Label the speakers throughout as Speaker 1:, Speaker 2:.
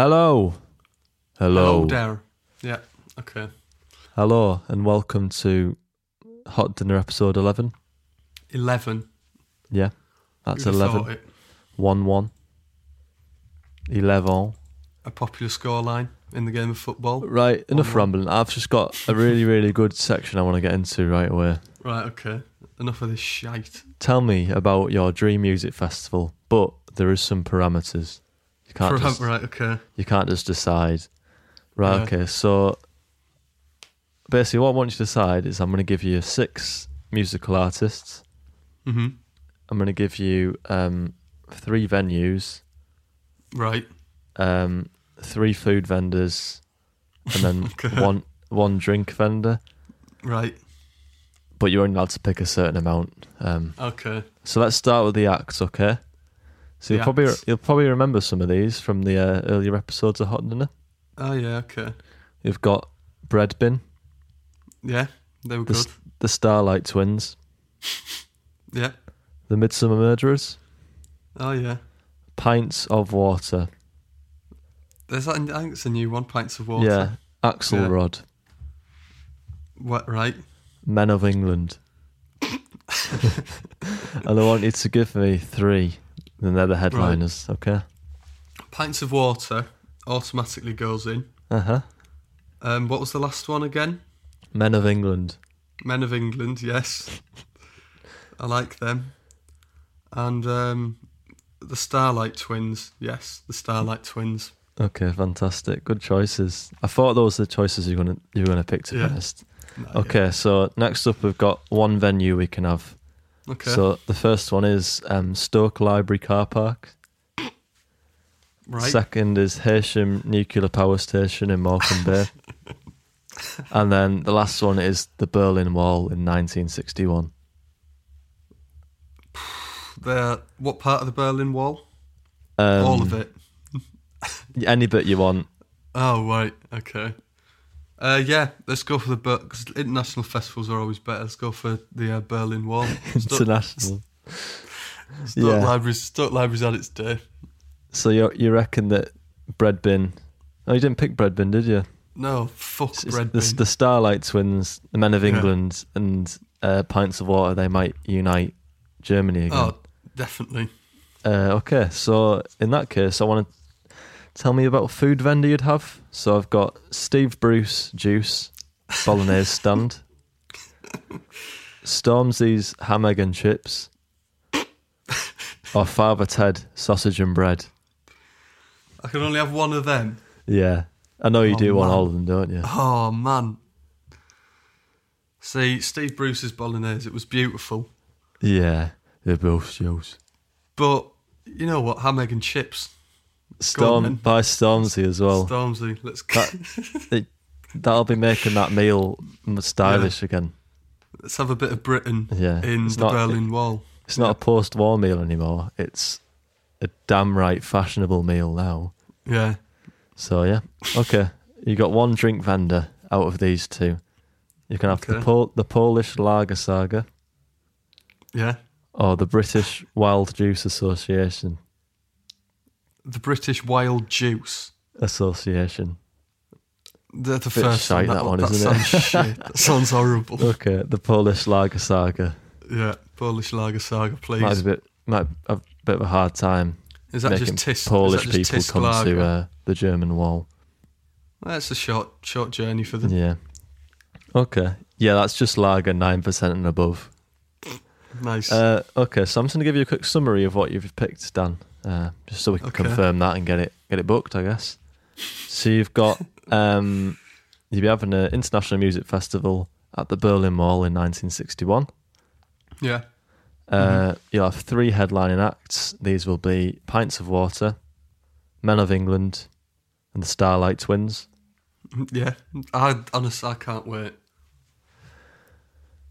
Speaker 1: Hello. Hello.
Speaker 2: Oh, there. Yeah. Okay.
Speaker 1: Hello, and welcome to Hot Dinner episode 11.
Speaker 2: Eleven.
Speaker 1: Yeah, that's
Speaker 2: Who'd have
Speaker 1: 11.
Speaker 2: thought it?
Speaker 1: 1 1. 11.
Speaker 2: A popular scoreline in the game of football.
Speaker 1: Right, enough
Speaker 2: 1-1.
Speaker 1: rambling. I've just got a really, really good section I want to get into right away.
Speaker 2: Right. Okay. Enough of this shite.
Speaker 1: Tell me about your dream music festival, but there is some parameters. You can't,
Speaker 2: For-
Speaker 1: just,
Speaker 2: right. Okay.
Speaker 1: you can't just decide. Right,
Speaker 2: Yeah.
Speaker 1: okay, so basically, what I want you to decide is I'm going to give you six musical artists.
Speaker 2: hmm
Speaker 1: I'm going to give you um, three venues,
Speaker 2: Right.
Speaker 1: um, three food vendors, and then
Speaker 2: Okay.
Speaker 1: one one drink vendor.
Speaker 2: Right.
Speaker 1: But you're only allowed to pick a certain amount. Um,
Speaker 2: Okay.
Speaker 1: so let's start with the acts, okay? So you'll probably you'll probably remember some of these from the uh, earlier episodes of Hot Dinner.
Speaker 2: Oh yeah. Okay.
Speaker 1: You've got Bread Bin,
Speaker 2: Yeah. They were
Speaker 1: the,
Speaker 2: good.
Speaker 1: The Starlight Twins,
Speaker 2: Yeah.
Speaker 1: the Midsummer Murderers,
Speaker 2: Oh yeah.
Speaker 1: Pints of Water,
Speaker 2: There's that. I think it's a new one. Pints of water.
Speaker 1: yeah, Axelrod,
Speaker 2: What? Right.
Speaker 1: Men of England. and I want you to give me three, and they're the headliners, okay?
Speaker 2: Pints of water automatically goes in.
Speaker 1: Uh huh.
Speaker 2: Um. What was the last one again?
Speaker 1: Men of England.
Speaker 2: Men of England, yes. I like them. And um, the Starlight Twins, yes, the Starlight Twins.
Speaker 1: Okay, fantastic. Good choices. I thought those were the choices you're gonna you were gonna pick to be
Speaker 2: Yeah.
Speaker 1: honest.
Speaker 2: No,
Speaker 1: Okay, so next up we've got one venue we can have.
Speaker 2: Okay.
Speaker 1: So the first one is um, Stoke Library Car Park.
Speaker 2: right.
Speaker 1: Second is Heysham Nuclear Power Station in Morecambe Bay. and then the last one is the Berlin Wall in 1961.
Speaker 2: the what part of the Berlin Wall?
Speaker 1: Um,
Speaker 2: All of it.
Speaker 1: Any bit you want.
Speaker 2: Oh right. Okay. Uh, yeah, let's go for the because international festivals are always better. Let's go for the uh, Berlin Wall.
Speaker 1: International.
Speaker 2: Stoke
Speaker 1: yeah.
Speaker 2: Libraries. Stoke Libraries had its day.
Speaker 1: So you you reckon that Bread Bin? Oh, you didn't pick Bread Bin, did you?
Speaker 2: No, fuck
Speaker 1: It's- it's
Speaker 2: Red
Speaker 1: the, the Starlight Twins, the Men of
Speaker 2: Yeah.
Speaker 1: England, and uh, Pints of Water. They might unite Germany again.
Speaker 2: Oh, definitely.
Speaker 1: Uh, okay, so in that case, I want to tell me about a food vendor you'd have. So I've got Steve Bruce Juice Bolognese stand, Stormzy's Ham Egg and Chips, or Father Ted Sausage and Bread.
Speaker 2: I can only have one of them.
Speaker 1: Yeah, I know you
Speaker 2: Oh,
Speaker 1: do want all of them, don't you?
Speaker 2: Oh man. See, Steve Bruce's bolognese, it was beautiful.
Speaker 1: Yeah, they're both shows.
Speaker 2: But you know what? Ham, egg, and chips.
Speaker 1: Storm
Speaker 2: then.
Speaker 1: by Stormzy as well.
Speaker 2: Stormzy, let's
Speaker 1: That- That'll be making that meal stylish again.
Speaker 2: let's have a bit of Britain
Speaker 1: Yeah,
Speaker 2: in
Speaker 1: it's
Speaker 2: the
Speaker 1: not-
Speaker 2: Berlin Wall.
Speaker 1: It's not a post-war meal anymore. It's a damn right fashionable meal now.
Speaker 2: Yeah.
Speaker 1: So yeah, okay. You got one drink vendor out of these two. You can have the Pol- the Polish Lager Saga
Speaker 2: Yeah.
Speaker 1: or the British Wild Juice Association.
Speaker 2: The British Wild Juice.
Speaker 1: Association.
Speaker 2: The, the
Speaker 1: Bit
Speaker 2: first
Speaker 1: shite,
Speaker 2: one,
Speaker 1: that one,
Speaker 2: that
Speaker 1: isn't it?
Speaker 2: sounds shit. That sounds horrible.
Speaker 1: Okay, the Polish Lager Saga.
Speaker 2: Yeah. Polish Lager Saga, please.
Speaker 1: Might be a bit might have a bit of a hard time
Speaker 2: is that just tisk?
Speaker 1: Polish
Speaker 2: is that just
Speaker 1: people
Speaker 2: tisk
Speaker 1: come
Speaker 2: lager?
Speaker 1: to uh, the German wall.
Speaker 2: That's a short, short journey for them.
Speaker 1: Yeah. Okay. Yeah, that's just lager nine percent and above.
Speaker 2: Nice.
Speaker 1: Uh, okay, so I'm just going to give you a quick summary of what you've picked, Dan, uh, just so we can
Speaker 2: Okay.
Speaker 1: confirm that and get it get it booked, I guess. So you've got um, you'll be having an international music festival at the Berlin Mall in 1961.
Speaker 2: yeah.
Speaker 1: Uh, You'll have three headlining acts. These will be Pints of Water, Men of England, and the Starlight Twins.
Speaker 2: Yeah. I honestly, I can't wait.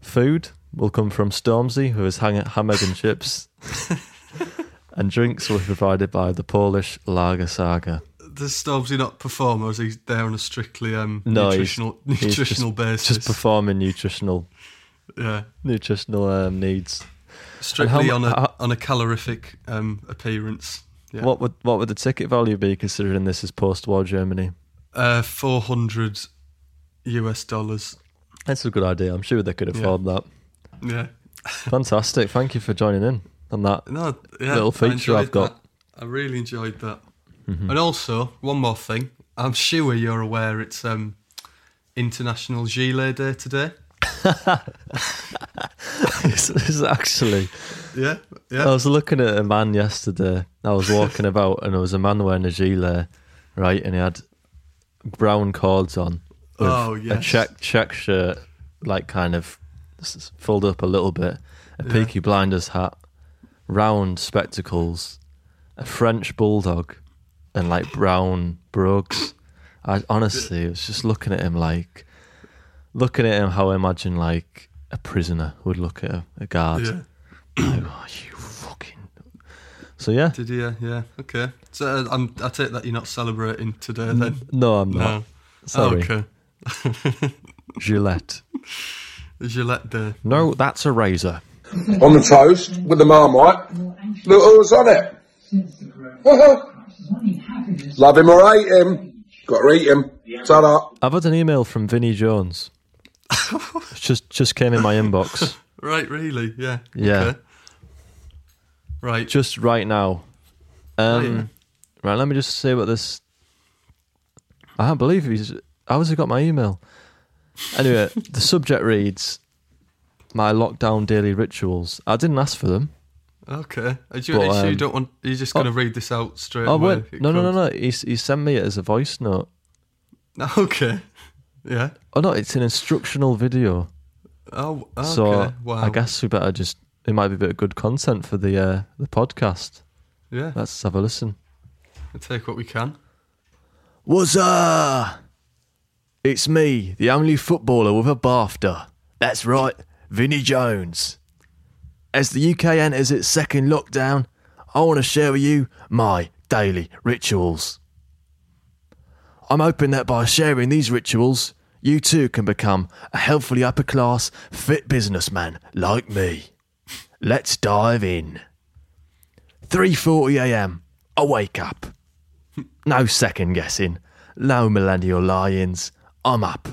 Speaker 1: Food will come from Stormzy, who is hang- ham, and chips. and drinks were provided by the Polish Lager Saga.
Speaker 2: Does Stormzy not perform, or is he there on a strictly um,
Speaker 1: No, he's-
Speaker 2: nutritional
Speaker 1: he's
Speaker 2: nutritional basis?
Speaker 1: Just performing nutritional
Speaker 2: yeah,
Speaker 1: nutritional um, needs.
Speaker 2: strictly
Speaker 1: mu-
Speaker 2: on a
Speaker 1: how-
Speaker 2: on a calorific um, appearance. Yeah.
Speaker 1: What would what would the ticket value be considering this is post-war Germany?
Speaker 2: Uh, 400 US dollars.
Speaker 1: That's a good idea. I'm sure they could afford that.
Speaker 2: Yeah.
Speaker 1: Fantastic. Thank you for joining in on that.
Speaker 2: No, yeah.
Speaker 1: Little feature I've got.
Speaker 2: that. I really enjoyed that.
Speaker 1: Mm-hmm.
Speaker 2: And also, one more thing. I'm sure you're aware it's um, International Gilet Day today.
Speaker 1: it's, it's actually.
Speaker 2: Yeah, yeah.
Speaker 1: I was looking at a man yesterday. I was walking about, and there was a man wearing a gilet, right? And he had brown cords on,
Speaker 2: Oh,
Speaker 1: a check check shirt, like kind of folded up a little bit, a
Speaker 2: Yeah.
Speaker 1: Peaky Blinders hat, round spectacles, a French bulldog, and like brown brogues. I honestly was just looking at him like, looking at him how I imagine like a prisoner would look at a, a guard.
Speaker 2: yeah.
Speaker 1: Like, oh, you fucking. So yeah,
Speaker 2: Did you? Yeah. Okay. So uh, I'm, I take that you're not celebrating today then.
Speaker 1: no, I'm not.
Speaker 2: No.
Speaker 1: Sorry,
Speaker 2: Okay.
Speaker 1: Gillette.
Speaker 2: Gillette Day.
Speaker 1: No, that's a razor.
Speaker 3: On the toast with the marmite. Look who's on it. Love him or hate him. Got to eat him. Ta-da.
Speaker 1: I've had an email from Vinnie Jones. Just just came in my inbox.
Speaker 2: Right. Really? Yeah.
Speaker 1: Yeah.
Speaker 2: Okay. Right.
Speaker 1: just right now. Um. Right, let me just say what this. I can't believe he's. How has he got my email? Anyway, the subject reads, "My lockdown daily rituals." I didn't ask for them.
Speaker 2: Okay. Are you,
Speaker 1: But,
Speaker 2: are you
Speaker 1: um,
Speaker 2: don't want? You're just going to read this out straight
Speaker 1: Oh
Speaker 2: away?
Speaker 1: wait, no, no, no, no. He he sent me it as a voice note.
Speaker 2: Okay. Yeah.
Speaker 1: Oh no, it's an instructional video.
Speaker 2: Oh. Okay.
Speaker 1: So
Speaker 2: wow.
Speaker 1: I guess we better just. It might be a bit of good content for the uh, the podcast.
Speaker 2: Yeah.
Speaker 1: Let's have a listen.
Speaker 2: We'll take what we can.
Speaker 1: What's up? It's me, the only footballer with a BAFTA. That's right, Vinnie Jones. As the UK enters its second lockdown, I want to share with you my daily rituals. I'm hoping that by sharing these rituals, you too can become a healthily upper class, fit businessman like me. Let's dive in. 3:40 a.m. I wake up. No second guessing. No millennial lions. I'm up.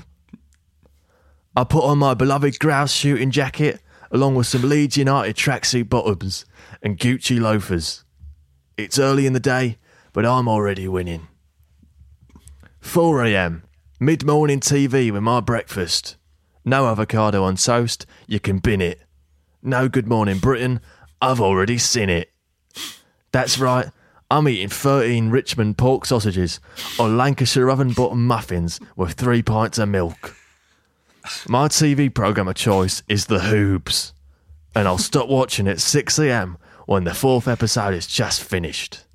Speaker 1: I put on my beloved grouse shooting jacket along with some Leeds United tracksuit bottoms and Gucci loafers. It's early in the day, but I'm already winning. 4 a.m. Mid morning TV with my breakfast. No avocado on toast, you can bin it. No Good Morning Britain, I've already seen it. That's right, I'm eating 13 Richmond pork sausages or Lancashire oven bottom muffins with three pints of milk. My TV programme of choice is The Hoobs, and I'll stop watching at 6am when the fourth episode is just finished.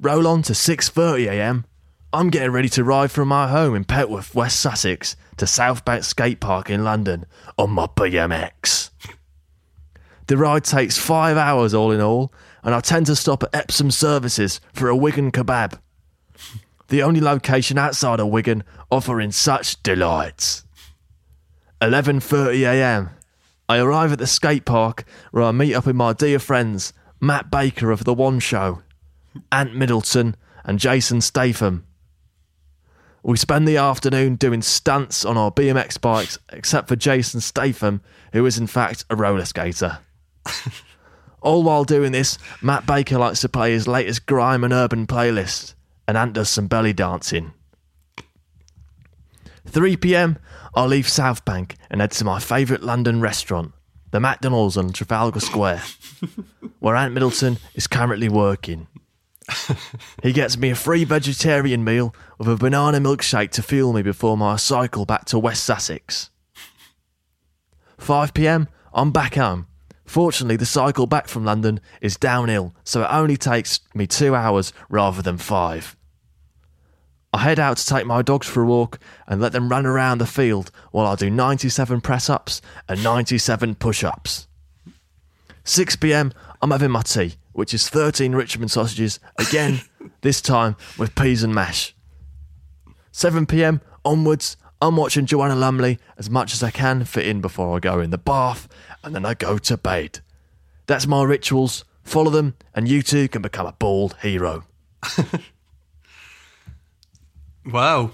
Speaker 1: Roll on to 6.30am. I'm getting ready to ride from my home in Petworth, West Sussex, to Southbank Skate Park in London on my BMX. The ride takes five hours all in all, and I tend to stop at Epsom Services for a Wigan kebab. The only location outside of Wigan offering such delights. 11:30 a.m. I arrive at the skate park where I meet up with my dear friends Matt Baker of The One Show, Ant Middleton, and Jason Statham. We spend the afternoon doing stunts on our BMX bikes, except for Jason Statham, who is in fact a roller skater. All while doing this, Matt Baker likes to play his latest grime and urban playlist, and Ant does some belly dancing. 3 pm, I'll leave Southbank and head to my favourite London restaurant, the McDonald's on Trafalgar Square, where Ant Middleton is currently working. He gets me a free vegetarian meal with a banana milkshake to fuel me before my cycle back to West Sussex. 5 pm, I'm back home. Fortunately, the cycle back from London is downhill, so it only takes me two hours rather than five. I head out to take my dogs for a walk and let them run around the field while I do 97 press ups and 97 push ups. 6 pm, I'm having my tea, which is 13 Richmond sausages, again, this time with peas and mash. 7 pm, onwards, I'm watching Joanna Lumley as much as I can fit in before I go in the bath and then I go to bed. That's my rituals Follow them, and you too can become a bald hero.
Speaker 2: Wow.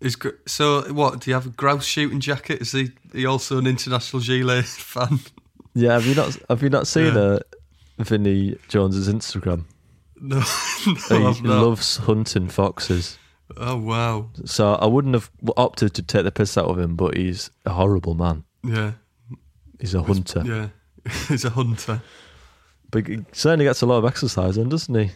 Speaker 2: Is so what? Do you have a grouse shooting jacket? Is he, he also an international gilet fan?
Speaker 1: Yeah, have you not have you not seen
Speaker 2: Yeah.
Speaker 1: uh, Vinnie Jones's Instagram?
Speaker 2: No,
Speaker 1: he
Speaker 2: no, not.
Speaker 1: loves hunting foxes.
Speaker 2: Oh wow,
Speaker 1: So I wouldn't have opted to take the piss out of him, but he's a horrible man.
Speaker 2: yeah,
Speaker 1: He's a hunter.
Speaker 2: yeah. He's a hunter.
Speaker 1: But he certainly gets a lot of exercise in, doesn't he?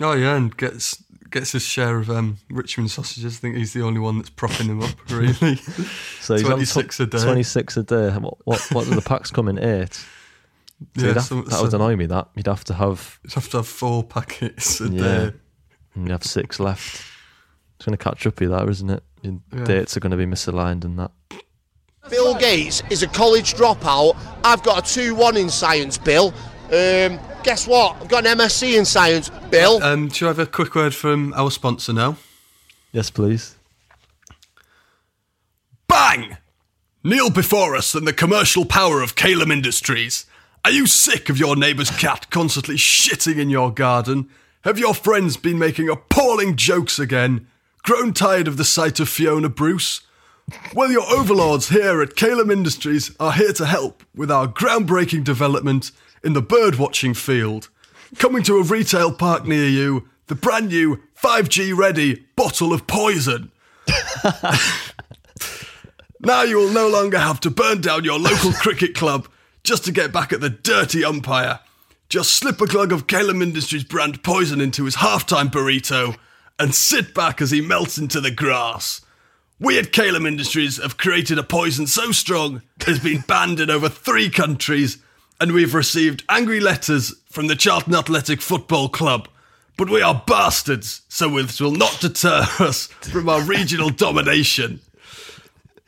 Speaker 2: Oh yeah, and gets gets his share of um, Richmond sausages. I think he's the only one that's propping him up. Really,
Speaker 1: So he's on
Speaker 2: 26 a day.
Speaker 1: 26 a day. What, what, what do the packs come in? Eight? So
Speaker 2: yeah.
Speaker 1: have-
Speaker 2: So,
Speaker 1: that
Speaker 2: so
Speaker 1: would annoy me, that. You'd have to have,
Speaker 2: you'd have to have four packets a
Speaker 1: Yeah.
Speaker 2: day.
Speaker 1: and you have six left. It's going to catch up with you, that, isn't it? Your
Speaker 2: Yeah.
Speaker 1: dates are going to be misaligned and that.
Speaker 4: Bill Gates is a college dropout. I've got a 2 1 in science, Bill. Um, guess what? I've got an MSc in science, Bill.
Speaker 2: Um, do you have a quick word from our sponsor now?
Speaker 1: Yes, please.
Speaker 5: Bang! Kneel before us and the commercial power of Calum Industries. Are you sick of your neighbour's cat constantly shitting in your garden? Have your friends been making appalling jokes again? Grown tired of the sight of Fiona Bruce? Well, your overlords here at Calum Industries are here to help with our groundbreaking development in the birdwatching field. Coming to a retail park near you, the brand new 5G ready bottle of poison. Now you will no longer have to burn down your local cricket club just to get back at the dirty umpire. Just slip a glug of Calum Industries brand poison into his halftime burrito and sit back as he melts into the grass. We at Calum Industries have created a poison so strong it has been banned in over three countries, and we've received angry letters from the Charlton Athletic Football Club. But we are bastards, so this will not deter us from our regional domination.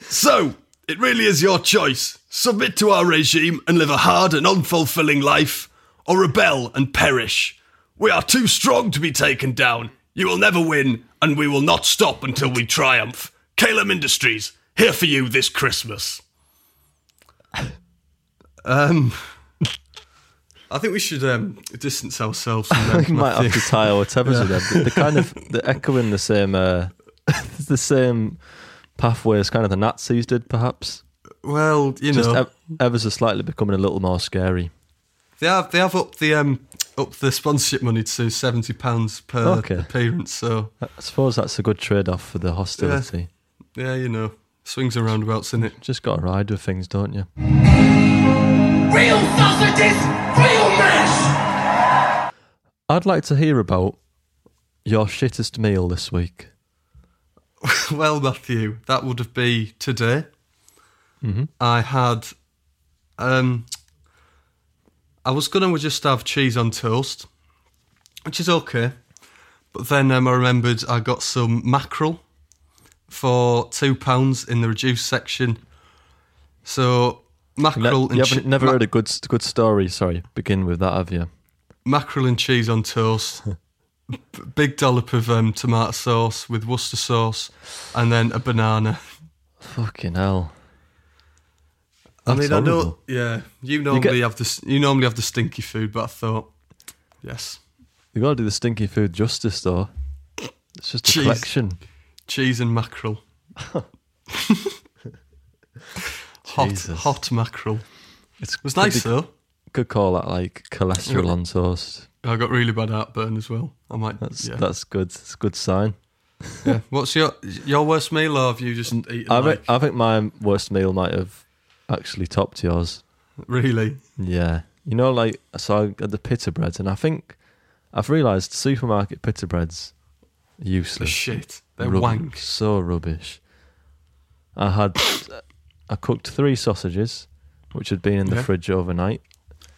Speaker 5: So, it really is your choice. Submit to our regime and live a hard and unfulfilling life, or rebel and perish. We are too strong to be taken down. You will never win, and we will not stop until we triumph. Calum Industries, here for you this Christmas.
Speaker 2: Um, I think we should um, distance ourselves from
Speaker 1: I
Speaker 2: them.
Speaker 1: think we might have to tie our with them. They're kind of they're echoing the same uh, the same pathway as kind of the Nazis did, perhaps.
Speaker 2: Well, you
Speaker 1: Just
Speaker 2: know,
Speaker 1: ev- ever so slightly becoming a little more scary.
Speaker 2: they have they have up the um up the sponsorship money to seventy pounds per
Speaker 1: Okay.
Speaker 2: appearance. So
Speaker 1: I suppose that's a good trade off for the hostility.
Speaker 2: yeah, you know, swings and roundabouts in it.
Speaker 1: Just got to ride with things, don't you? I'd like to hear about your shittest meal this week.
Speaker 2: well, Matthew, that would have been today. I had, um, I was gonna just have cheese on toast, which is okay, but then um, I remembered I got some mackerel for two pounds in the reduced section. So
Speaker 1: Ne-
Speaker 2: mackerel
Speaker 1: you
Speaker 2: and
Speaker 1: haven't
Speaker 2: che-
Speaker 1: never
Speaker 2: ma-
Speaker 1: heard a good good story. Sorry, begin with that, have you?
Speaker 2: Mackerel and cheese on toast. b- Big dollop of um, tomato sauce with Worcester sauce, and then a banana.
Speaker 1: Fucking hell.
Speaker 2: I
Speaker 1: That's
Speaker 2: mean, I know.
Speaker 1: horrible.
Speaker 2: Yeah, you normally
Speaker 1: get-
Speaker 2: have the you normally have the stinky food, but I thought, yes,
Speaker 1: You got to do the stinky food justice, though. It's just a
Speaker 2: Cheese.
Speaker 1: collection.
Speaker 2: cheese and mackerel. hot,
Speaker 1: Jesus.
Speaker 2: hot mackerel.
Speaker 1: It's
Speaker 2: It was nice
Speaker 1: could, be-
Speaker 2: though.
Speaker 1: Could call that like cholesterol on toast.
Speaker 2: I got really bad heartburn as well. I might.
Speaker 1: That's
Speaker 2: yeah.
Speaker 1: that's good. It's a good sign.
Speaker 2: yeah. What's your your worst meal, or have you just eaten
Speaker 1: I
Speaker 2: like
Speaker 1: think I think my worst meal might have actually topped yours.
Speaker 2: really?
Speaker 1: Yeah, you know, like so I got the pita breads, and I think I've realised supermarket pita breads useless.
Speaker 2: shit. They're
Speaker 1: Rub-
Speaker 2: wank.
Speaker 1: So rubbish. I had I cooked three sausages, which had been in the
Speaker 2: Yeah.
Speaker 1: fridge overnight.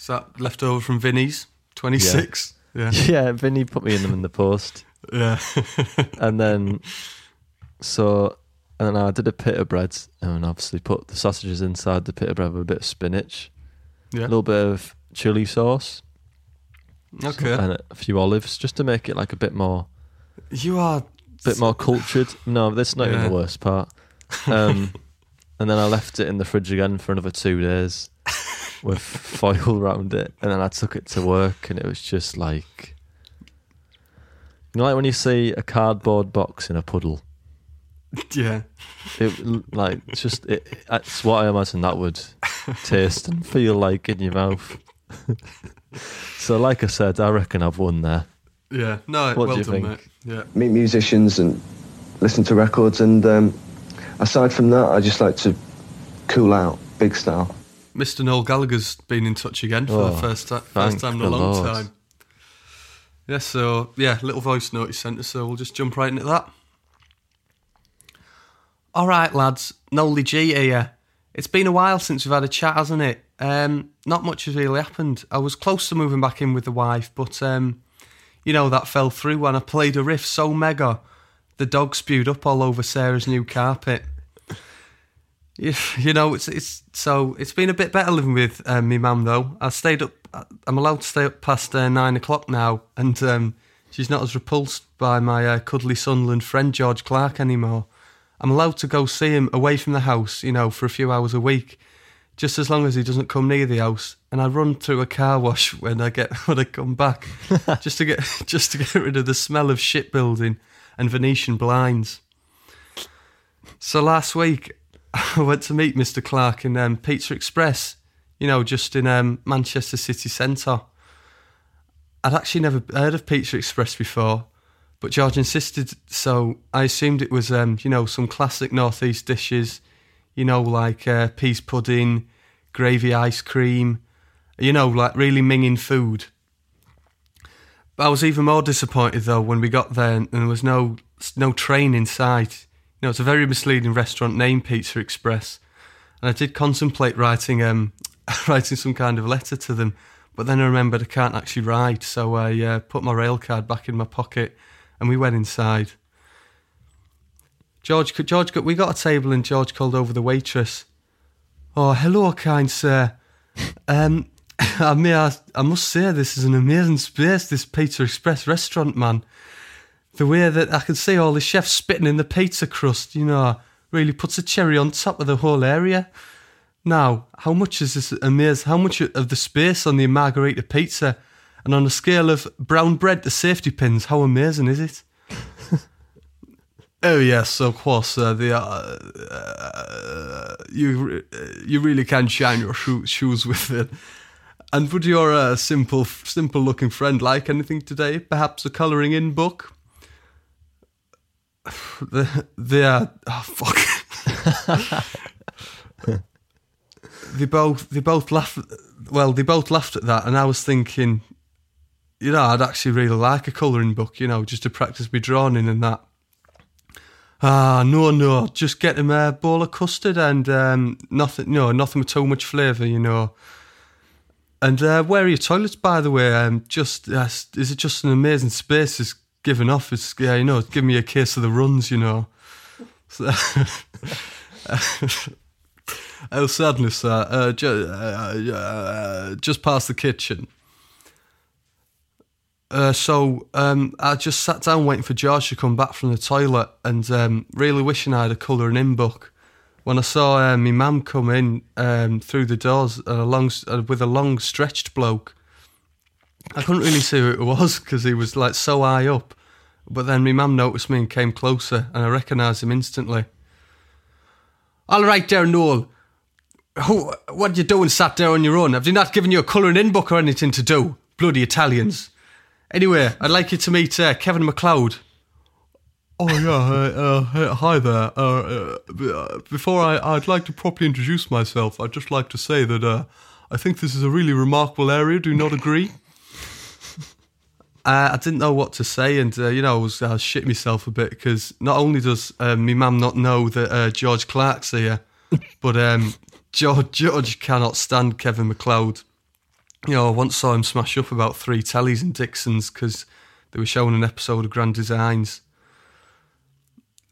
Speaker 2: Is that left over from Vinnie's? Twenty six. Yeah.
Speaker 1: Yeah, Vinny put me in them in the post.
Speaker 2: Yeah.
Speaker 1: and then so and then I did a pita bread and obviously put the sausages inside the pita bread with a bit of spinach,
Speaker 2: yeah.
Speaker 1: a little bit of chili sauce,
Speaker 2: Okay.
Speaker 1: and a few olives just to make it like a bit more
Speaker 2: You are.
Speaker 1: a bit more cultured. No, that's not even the worst part. Um, and then I left it in the fridge again for another two days with foil around it, and then I took it to work, and it was just like, you know, like when you see a cardboard box in a puddle.
Speaker 2: Yeah.
Speaker 1: It like just it, that's what I imagine that would taste and feel like in your mouth. so, like I said, I reckon I've won there.
Speaker 2: Yeah. No,
Speaker 1: What do you
Speaker 2: done,
Speaker 1: think?
Speaker 2: mate. Yeah.
Speaker 6: meet musicians and listen to records. And um, aside from that, I just like to cool out, big style.
Speaker 2: Mr. Noel Gallagher's been in touch again for
Speaker 1: Oh,
Speaker 2: the first,
Speaker 1: thank
Speaker 2: first time in a long
Speaker 1: Lord.
Speaker 2: time. Yeah, so, yeah, little voice note he sent us, so we'll just jump right into that. All right, lads, Nolly G here. It's been a while since we've had a chat, hasn't it? Um, not much has really happened. I was close to moving back in with the wife, but, um, you know, that fell through when I played a riff so mega, the dog spewed up all over Sarah's new carpet. You, you know, it's it's so it's been a bit better living with um, my mum though. I stayed up. I'm allowed to stay up past uh, nine o'clock now, and um, she's not as repulsed by my uh, cuddly Sunderland friend George Clarke anymore. I'm allowed to go see him away from the house, you know, for a few hours a week, just as long as he doesn't come near the house. And I run through a car wash when I get when I come back, just to get just to get rid of the smell of shipbuilding and Venetian blinds. So last week, I went to meet Mr. Clarke in um, Pizza Express, you know, just in um, Manchester city centre. I'd actually never heard of Pizza Express before, but George insisted, so I assumed it was, um, you know, some classic northeast dishes, you know, like uh, peas pudding, gravy ice cream, you know, like really minging food. But I was even more disappointed though when we got there and there was no no train in sight. You know, it's a very misleading restaurant name, Pizza Express. And I did contemplate writing um writing some kind of letter to them, but then I remembered I can't actually write, so I uh, put my rail card back in my pocket and we went inside. George, George, we got a table and George called over the waitress. Oh, hello, kind sir. Um, I may, I, I must say, this is an amazing space. This Pizza Express restaurant, man. The way that I can see all the chefs spitting in the pizza crust, you know, really puts a cherry on top of the whole area. Now, how much is this amazing? How much of the space on the margarita pizza, and on a scale of brown bread to safety pins, how amazing is it? Oh yes, of course. Uh, the uh, uh, you you really can shine your shoe- shoes with it. And would your uh, simple simple looking friend like anything today? Perhaps a colouring in book. The the uh, oh fuck. they both they both laughed. Well, they both laughed at that, and I was thinking, you know, I'd actually really like a colouring book. You know, just to practice me drawing and that. Ah, no, no. Just get him a bowl of custard and um, nothing, no, nothing with too much flavour, you know. And uh, where are your toilets, by the way? Um, just uh, is it just an amazing space? It's given off. It's yeah, you know, give me a case of the runs, you know. So, oh, sadness, uh, uh, ju- uh, uh, just past the kitchen. Uh, so um, I just sat down waiting for George to come back from the toilet and um, really wishing I had a colouring in book. When I saw uh, my mum come in um, through the doors uh, long, uh, with a long stretched bloke, I couldn't really see who it was because he was like so high up. But then my mum noticed me and came closer and I recognised him instantly. All right there, Noel. Who, what are you doing sat there on your own? Have they not given you a colouring in book or anything to do? Bloody Italians. Anyway, I'd like you to meet uh, Kevin McCloud. Oh yeah, uh, uh, hi there. Uh, uh, before I, I'd like to properly introduce myself. I'd just like to say that uh, I think this is a really remarkable area. Do you not agree? Uh, I didn't know what to say, and uh, you know, I was, I was shitting myself a bit because not only does uh, my mum not know that uh, George Clarke's here, but um, George George cannot stand Kevin McCloud. You know, I once saw him smash up about three tellies in Dixon's because they were showing an episode of Grand Designs.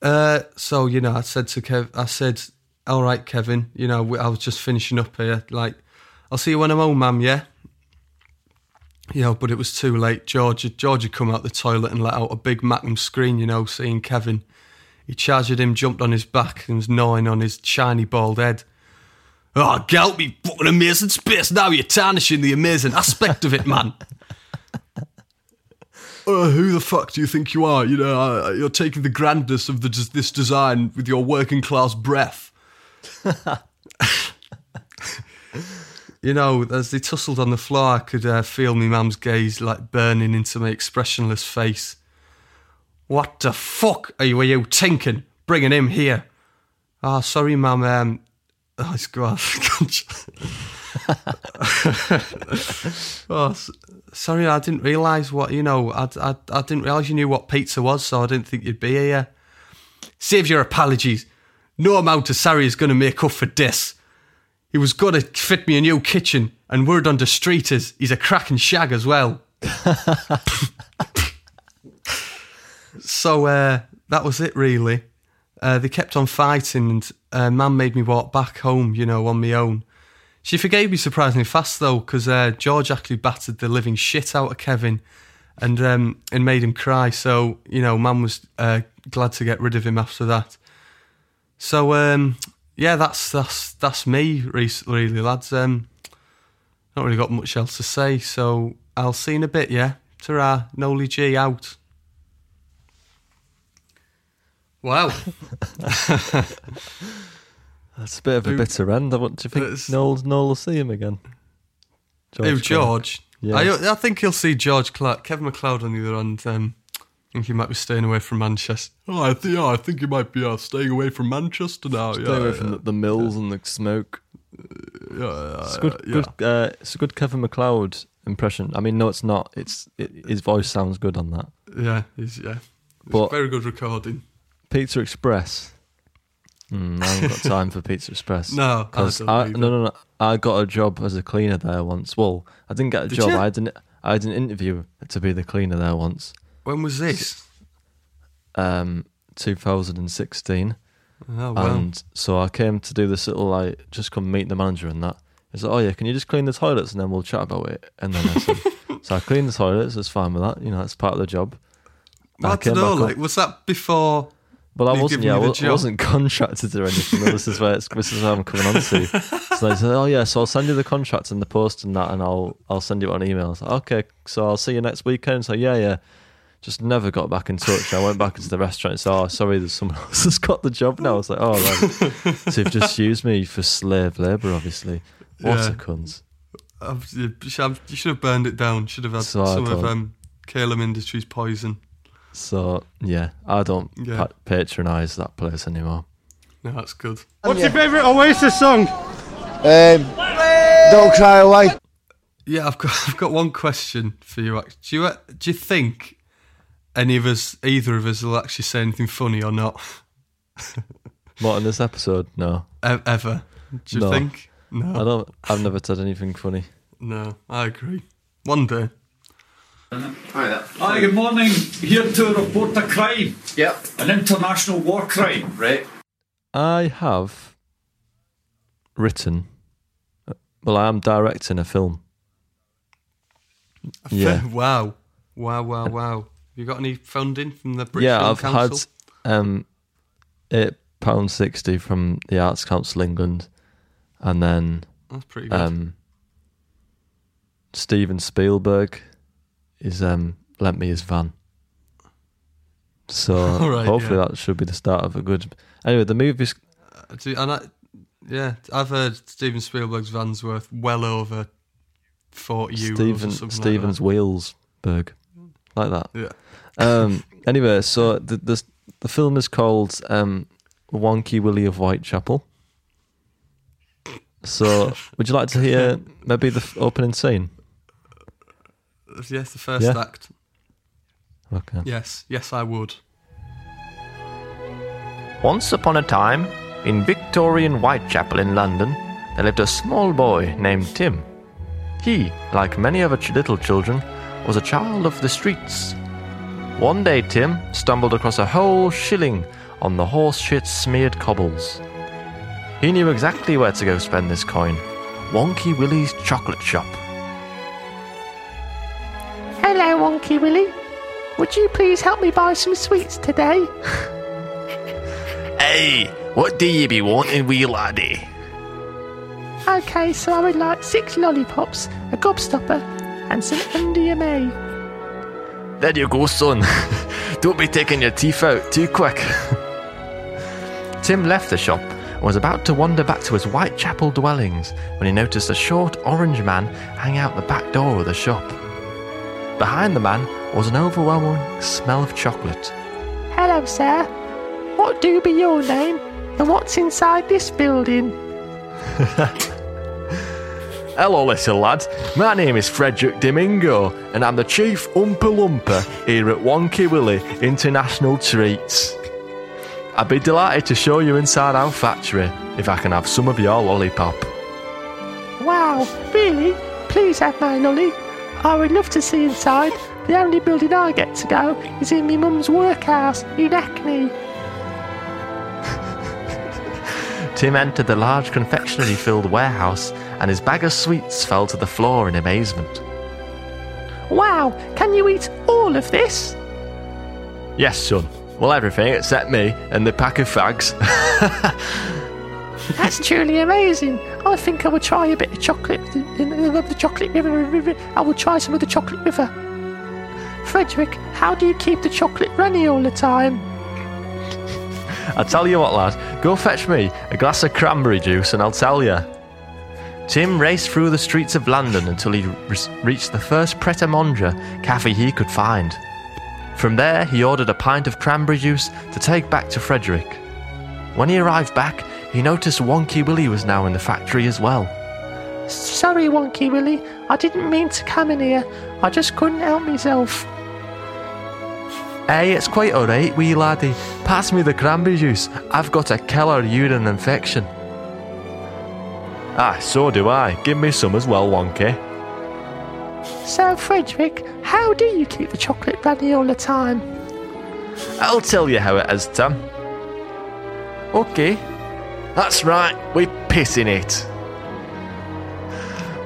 Speaker 2: Uh, so you know, I said to Kev, I said, "All right, Kevin. You know, I was just finishing up here. Like, I'll see you when I'm home, ma'am. Yeah." You know, but it was too late. George, George had come out the toilet and let out a big Magnum screen. You know, seeing Kevin. He charged at him, jumped on his back, and was gnawing on his shiny bald head. Oh, gallop me fucking amazing space. Now you're tarnishing the amazing aspect of it, man.
Speaker 5: Uh, who the fuck do you think you are? You know, uh, you're taking the grandness of the, this design with your working class breath.
Speaker 2: You know, as they tussled on the floor, I could uh, feel my mum's gaze like burning into my expressionless face. What the fuck are you, are you thinking? Bringing him here? Oh, sorry, mum. Um, oh, it's God. oh, sorry, I didn't realise what you know. I, I, I didn't realise you knew what pizza was, so I didn't think you'd be here. Save your apologies. No amount of sorry is going to make up for this. He was going to fit me a new kitchen, and word on the street is he's a cracking shag as well. so uh, that was it, really. Uh, they kept on fighting, and uh, Mam made me walk back home, you know, on my own. She forgave me surprisingly fast, though, because uh, George actually battered the living shit out of Kevin and um, and made him cry. So, you know, Mam was uh, glad to get rid of him after that. So, um, yeah, that's that's that's me, re- really, lads. Um, not really got much else to say, so I'll see you in a bit, yeah? Ta-ra, Noli G out. Wow.
Speaker 1: That's a bit of a bitter end. What do you think?
Speaker 2: It's-
Speaker 1: Noel, Noel will see him again.
Speaker 2: Who,
Speaker 1: Clarke.
Speaker 2: George?
Speaker 1: Yeah.
Speaker 2: I, I think he'll see George Clarke. Kevin McCloud on the other end. Um, think he might be staying away from Manchester.
Speaker 5: Oh, I, th- yeah, I think you might be uh, staying away from Manchester now.
Speaker 1: Stay
Speaker 5: yeah,
Speaker 1: away
Speaker 5: yeah,
Speaker 1: from the, the mills and the smoke.
Speaker 5: yeah,
Speaker 1: It's a good,
Speaker 5: yeah.
Speaker 1: good. Uh, it's a good Kevin McCloud impression. I mean, no, it's not. It's it, his voice sounds good on that.
Speaker 2: Yeah, he's yeah. It's
Speaker 1: But-
Speaker 2: very good recording.
Speaker 1: Pizza Express. Mm, I haven't got time for Pizza Express.
Speaker 2: No, I
Speaker 1: because
Speaker 2: don't
Speaker 1: I, no, no, no. I got a job as a cleaner there once. Well, I didn't get a
Speaker 2: Did
Speaker 1: job.
Speaker 2: you?
Speaker 1: I didn't. I had an interview to be the cleaner there once.
Speaker 2: When was this?
Speaker 1: Um, 2016.
Speaker 2: Oh well.
Speaker 1: And so I came to do this little like just come meet the manager and that. He's like, oh yeah, can you just clean the toilets and then we'll chat about it. And then I said, so I cleaned the toilets. It's fine with that. You know, that's part of the job.
Speaker 2: I
Speaker 1: I
Speaker 2: don't know. Like, was that before?
Speaker 1: But I wasn't. Yeah, I
Speaker 2: you the
Speaker 1: wa- wasn't contracted or anything. This is where it's, this is where I'm coming on to. So they said, "Oh yeah, so I'll send you the contract and the post and that, and I'll I'll send you on email." I was like, "Okay, so I'll see you next weekend." So yeah, yeah. Just never got back in touch. I went back into the restaurant and said, "Oh, sorry, there's someone else that's got the job now." I was like, "Oh, right." so you've just used me for slave labour, obviously. What
Speaker 2: Yeah.
Speaker 1: a cunt.
Speaker 2: I've- You should have- you should have burned it down. Should have had
Speaker 1: So
Speaker 2: some of
Speaker 1: thought.
Speaker 2: um, Calum Industries poison.
Speaker 1: So yeah, I don't
Speaker 2: Yeah.
Speaker 1: pa- patronise that place anymore.
Speaker 2: No, that's good.
Speaker 7: What's your favourite Oasis song?
Speaker 4: Um, don't cry away.
Speaker 2: Yeah, I've got I've got one question for you. Do you do you think any of us, either of us, will actually say anything funny or not?
Speaker 1: What in this episode? No,
Speaker 2: E- Ever? Do you
Speaker 1: No.
Speaker 2: think? No,
Speaker 1: I don't. I've never said anything funny.
Speaker 2: no. I agree. One day.
Speaker 7: Hi, good morning. Here to report a crime.
Speaker 4: Yep.
Speaker 7: An international war crime.
Speaker 4: Right.
Speaker 1: I have written. Well, I am directing a film. Yeah,
Speaker 2: wow. Wow. Wow. Wow. Have you got any funding from the British
Speaker 1: yeah. I've
Speaker 2: Council?
Speaker 1: had um, eight pound sixty from the Arts Council England, and then
Speaker 2: That's pretty good.
Speaker 1: um, Steven Spielberg is um lent me his van. So
Speaker 2: Alright,
Speaker 1: hopefully
Speaker 2: yeah.
Speaker 1: that should be the start of a good. Anyway, the movie's
Speaker 2: Uh, do- and I, yeah, I've heard Steven Spielberg's van's worth well over forty euros
Speaker 1: Steven
Speaker 2: or something
Speaker 1: Stevens
Speaker 2: like
Speaker 1: Wheelsberg, like that.
Speaker 2: Yeah.
Speaker 1: Um, anyway, so the, the the film is called um, Wonky Willie of Whitechapel. So, would you like to hear maybe the f- opening scene?
Speaker 2: Yes, the first
Speaker 1: Yeah.
Speaker 2: act.
Speaker 1: Okay.
Speaker 2: Yes, yes, I would.
Speaker 1: Once upon a time, in Victorian Whitechapel in London, there lived a small boy named Tim. He, like many other ch- little children, was a child of the streets. One day, Tim stumbled across a whole shilling on the horse shit smeared cobbles. He knew exactly where to go spend this coin Wonky Willie's chocolate shop.
Speaker 8: Hello, Wonky Willie. Would you please help me buy some sweets today?
Speaker 1: Hey, what do you be wanting, wee laddie?
Speaker 8: Okay, so I would like six lollipops, a gobstopper, and some MDMA.
Speaker 1: There you go, son. Don't be taking your teeth out too quick. Tim left the shop and was about to wander back to his Whitechapel dwellings when he noticed a short orange man hang out the back door of the shop. Behind the man was an overwhelming smell of chocolate.
Speaker 8: Hello, sir. What do be your name, and what's inside this building?
Speaker 1: Hello, little lad. My name is Frederick Domingo, and I'm the chief Oompa Loompa here at Wonky Willie International Treats. I'd be delighted to show you inside our factory if I can have some of your lollipop.
Speaker 8: Wow, really? Please have my lolly. I would love to see inside. The only building I get to go is in my mum's workhouse in Hackney.
Speaker 1: Tim entered the large confectionery filled warehouse, and his bag of sweets fell to the floor in amazement.
Speaker 8: Wow, can you eat all of this?
Speaker 1: Yes, son. Well, everything except me and the pack of fags.
Speaker 8: That's truly amazing. I think I will try a bit of chocolate in of the chocolate river. I will try some of the chocolate river. Frederick, how do you keep the chocolate runny all the time?
Speaker 1: I tell you what, lad, go fetch me a glass of cranberry juice and I'll tell you. Tim raced through the streets of London until he re- reached the first Pret a Manger cafe he could find. From there, he ordered a pint of cranberry juice to take back to Frederick. When he arrived back, he noticed Wonky Willie was now in the factory as well.
Speaker 8: Sorry, Wonky Willie. I didn't mean to come in here. I just couldn't help myself.
Speaker 1: Hey, it's quite alright, wee laddie. Pass me the cranberry juice. I've got a killer urine infection. Ah, so do I. Give me some as well, Wonky.
Speaker 8: So, Frederick, how do you keep the chocolate runny all the time?
Speaker 1: I'll tell you how it is, Tim. Okay. That's right, we piss in it.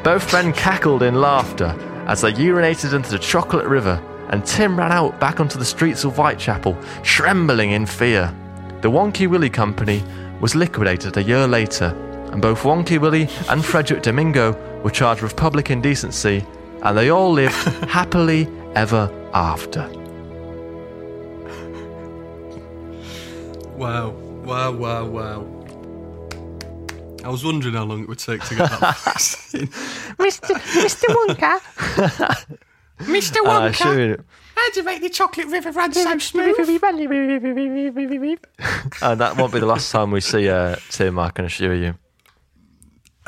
Speaker 1: Both men cackled in laughter as they urinated into the chocolate river, and Tim ran out back onto the streets of Whitechapel, trembling in fear. The Wonky Willie Company was liquidated a year later, and both Wonky Willie and Frederick Domingo were charged with public indecency, and they all lived happily ever after.
Speaker 2: Wow, wow, wow, wow. I was wondering how long it would take to get that voice in.
Speaker 8: Mr. Mr. Wonka? Mr.
Speaker 1: Ah,
Speaker 8: Wonka?
Speaker 1: sure.
Speaker 8: How do you make the chocolate river run so smooth?
Speaker 1: And that won't be the last time we see uh, Tim, I can assure you.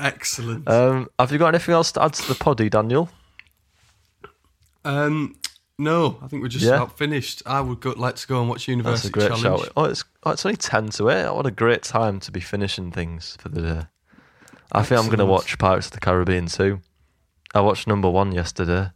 Speaker 2: Excellent.
Speaker 1: Um, have you got anything else to add to the poddy, Daniel?
Speaker 2: Um, no, I think we're just
Speaker 1: Yeah?
Speaker 2: about finished. I would go, like to go and watch
Speaker 1: That's
Speaker 2: University
Speaker 1: a great
Speaker 2: Challenge.
Speaker 1: shout. Oh, it's oh, it's only ten to eight. What a great time to be finishing things for the day. I think I'm going to
Speaker 2: Excellent.
Speaker 1: watch Pirates of the Caribbean too. I watched number one yesterday.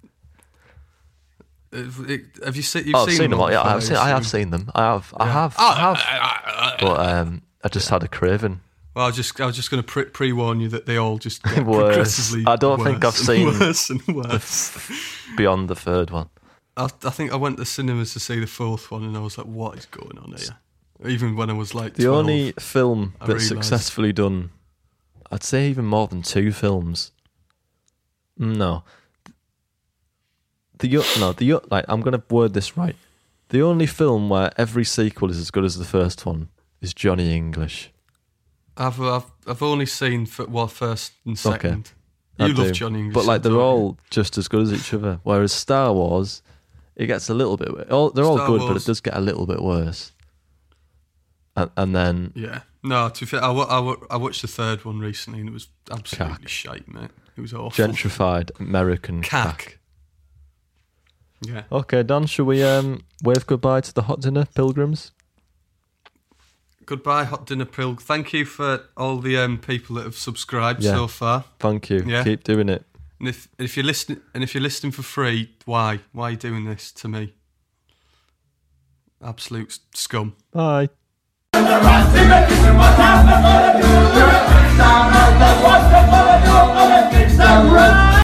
Speaker 2: Have it- have you seen? You've
Speaker 1: oh, I've
Speaker 2: seen,
Speaker 1: seen them all. Yeah, I've seen. I have seen them. I have. I have.
Speaker 2: Oh,
Speaker 1: I have. but um, I just had a craving.
Speaker 2: Well, I was just I was just going to pre- pre-warn you that they all just get
Speaker 1: Worse.
Speaker 2: progressively.
Speaker 1: I don't think I've seen
Speaker 2: worse and worse.
Speaker 1: Beyond the third one.
Speaker 2: I, I think I went to cinemas to see the fourth one, and I was like, "What is going on here?" Even when I was like,
Speaker 1: The
Speaker 2: 12.
Speaker 1: only film
Speaker 2: I
Speaker 1: that's
Speaker 2: realised.
Speaker 1: successfully done, I'd say even more than two films. No. The no the like I'm gonna word this right. The only film where every sequel is as good as the first one is Johnny English.
Speaker 2: I've I've, I've only seen f- well first and second.
Speaker 1: I
Speaker 2: You love
Speaker 1: do.
Speaker 2: Johnny English,
Speaker 1: but like they're all just as good as each other. Whereas Star Wars, it gets a little bit. All, they're all
Speaker 2: Star
Speaker 1: good, but it does get a little bit worse. And, and then
Speaker 2: Yeah. No, to be fair, I, I, I watched the third one recently, and it was absolutely shite, mate. It was awful.
Speaker 1: gentrified American
Speaker 2: Cack.
Speaker 1: cack.
Speaker 2: Yeah.
Speaker 1: Okay, Dan, shall we um, wave goodbye to the hot dinner pilgrims?
Speaker 2: Goodbye, Hot Dinner Pill. Thank you for all the um, people that have subscribed
Speaker 1: Yeah.
Speaker 2: so far.
Speaker 1: Thank you.
Speaker 2: Yeah.
Speaker 1: Keep doing it.
Speaker 2: And if if you're listening, and if you're listening for free, why? Why are you doing this to me? Absolute scum.
Speaker 1: Bye.